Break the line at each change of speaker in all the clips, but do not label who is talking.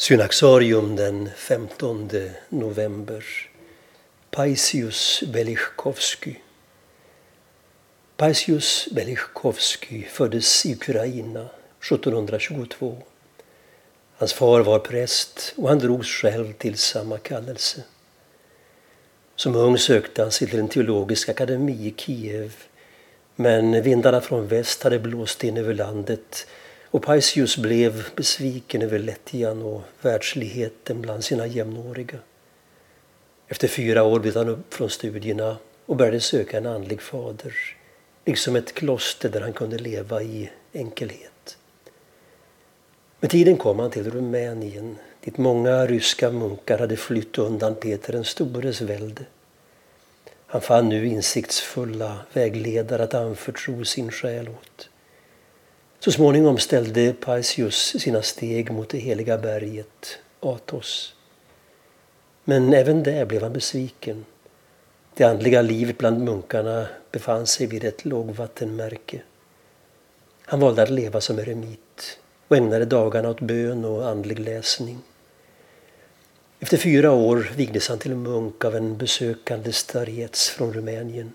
Synaxarium den 15 november. Paisius Belichkovsky. Paisius Belichkovsky föddes i Ukraina 1722. Hans far var präst och han drogs själv till samma kallelse. Som ung sökte han sig till en teologisk akademi i Kiev men vindarna från väst hade blåst in över landet och Paisius blev besviken över lättjan och världsligheten bland sina jämnåriga. Efter fyra år bytte han upp från studierna och började söka en andlig fader, liksom ett kloster där han kunde leva i enkelhet. Med tiden kom han till Rumänien dit många ryska munkar hade flytt undan Peter den stores välde. Han fann nu insiktsfulla vägledare att anförtro sin själ åt. Så småningom ställde Paisius sina steg mot det heliga berget Athos. Men även där blev han besviken. Det andliga livet bland munkarna befann sig vid ett lågvattenmärke. Han valde att leva som eremit och ägnade dagarna åt bön och andlig läsning. Efter fyra år vigdes han till munk av en besökande starets från Rumänien.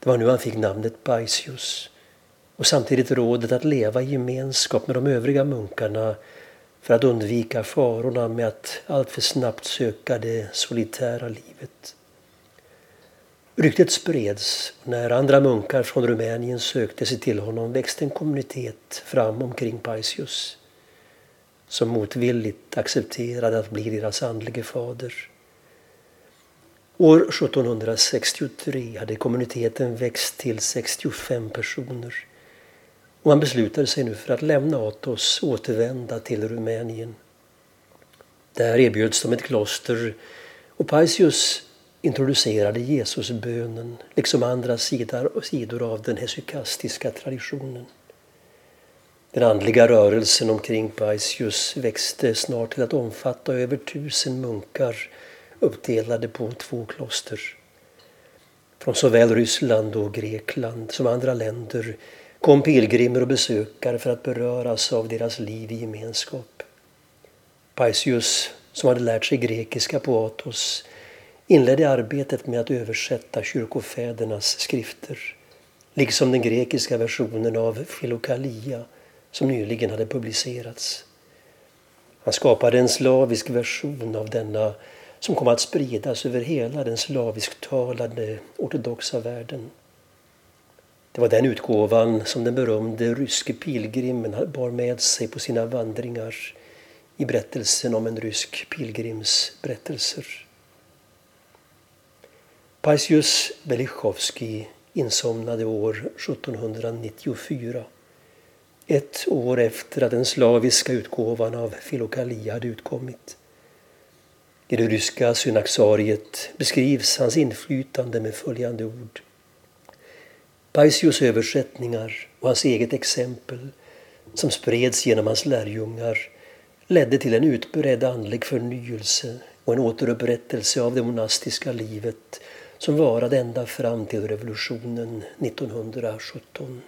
Det var nu han fick namnet Paisius och samtidigt rådet att leva i gemenskap med de övriga munkarna för att undvika farorna med att alltför snabbt söka det solitära livet. Ryktet spreds och när andra munkar från Rumänien sökte sig till honom växte en kommunitet fram omkring Paisius som motvilligt accepterade att bli deras andlige fader. År 1763 hade kommuniteten växt till 65 personer och han beslutade sig nu för att lämna Athos och återvända till Rumänien. Där erbjöds de ett kloster och Paisius introducerade Jesusbönen liksom andra sidor av den hesykastiska traditionen. Den andliga rörelsen omkring Paisius växte snart till att omfatta över tusen munkar uppdelade på två kloster. Från såväl Ryssland och Grekland som andra länder kom pilgrimer och besökare för att beröras av deras liv i gemenskap. Paisius, som hade lärt sig grekiska på Athos, inledde arbetet med att översätta kyrkofädernas skrifter, liksom den grekiska versionen av Filokalia som nyligen hade publicerats. Han skapade en slavisk version av denna som kom att spridas över hela den slavisktalande ortodoxa världen. Det var den utgåvan som den berömde ryske pilgrimen bar med sig på sina vandringar i berättelsen om en rysk pilgrims berättelser. Paisius Belichowski insomnade år 1794. Ett år efter att den slaviska utgåvan av Filokalia hade utkommit. I det ryska synaxariet beskrivs hans inflytande med följande ord. Paisios översättningar och hans eget exempel som spreds genom hans lärjungar ledde till en utbredd andlig förnyelse och en återupprättelse av det monastiska livet som varade ända fram till revolutionen 1917.